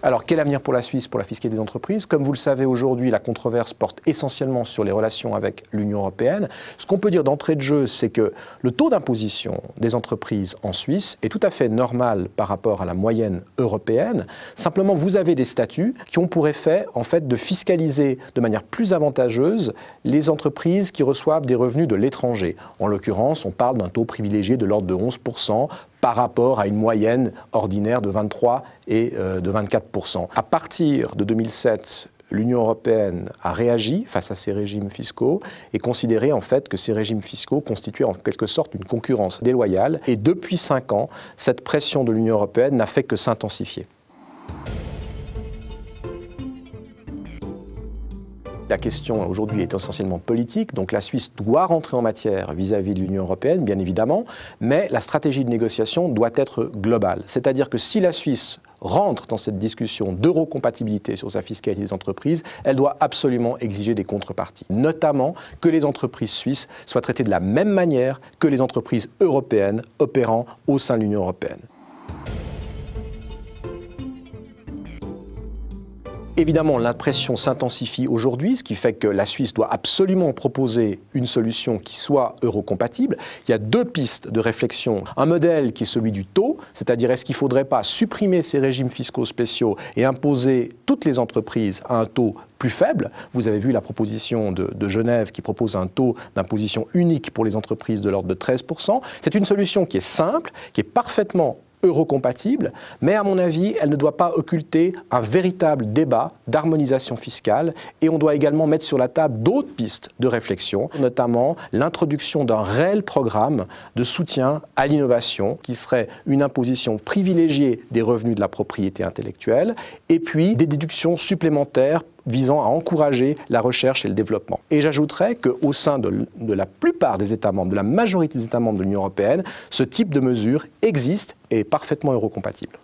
Alors, quel avenir pour la Suisse, pour la fiscalité des entreprises? Comme vous le savez aujourd'hui, la controverse porte essentiellement sur les relations avec l'Union européenne. Ce qu'on peut dire d'entrée de jeu, c'est que le taux d'imposition des entreprises en Suisse est tout à fait normal par rapport à la moyenne européenne. Simplement, vous avez des statuts qui ont pour effet, en fait, de fiscaliser de manière plus avantageuse les entreprises qui reçoivent des revenus de l'étranger. En l'occurrence, on parle d'un taux privilégié de l'ordre de 11% par rapport à une moyenne ordinaire de 23 et euh, de 24% À partir de 2007, l'Union européenne a réagi face à ces régimes fiscaux et considéré en fait que ces régimes fiscaux constituaient en quelque sorte une concurrence déloyale. Et depuis cinq ans, cette pression de l'Union européenne n'a fait que s'intensifier. La question aujourd'hui est essentiellement politique, donc la Suisse doit rentrer en matière vis-à-vis de l'Union européenne, bien évidemment, mais la stratégie de négociation doit être globale. C'est-à-dire que si la Suisse rentre dans cette discussion d'eurocompatibilité sur sa fiscalité des entreprises, elle doit absolument exiger des contreparties, notamment que les entreprises suisses soient traitées de la même manière que les entreprises européennes opérant au sein de l'Union européenne. Évidemment, l'impression s'intensifie aujourd'hui, ce qui fait que la Suisse doit absolument proposer une solution qui soit eurocompatible. Il y a deux pistes de réflexion. Un modèle qui est celui du taux, c'est-à-dire est-ce qu'il ne faudrait pas supprimer ces régimes fiscaux spéciaux et imposer toutes les entreprises à un taux plus faible? Vous avez vu la proposition de, de Genève qui propose un taux d'imposition unique pour les entreprises de l'ordre de 13%. C'est une solution qui est simple, qui est parfaitement eurocompatible, mais à mon avis, elle ne doit pas occulter un véritable débat d'harmonisation fiscale et on doit également mettre sur la table d'autres pistes de réflexion, notamment l'introduction d'un réel programme de soutien à l'innovation qui serait une imposition privilégiée des revenus de la propriété intellectuelle et puis des déductions supplémentaires visant à encourager la recherche et le développement. Et j'ajouterais qu'au sein de, de, la plupart des États membres, de la majorité des États membres de l'Union européenne, ce type de mesure existe et est parfaitement eurocompatible.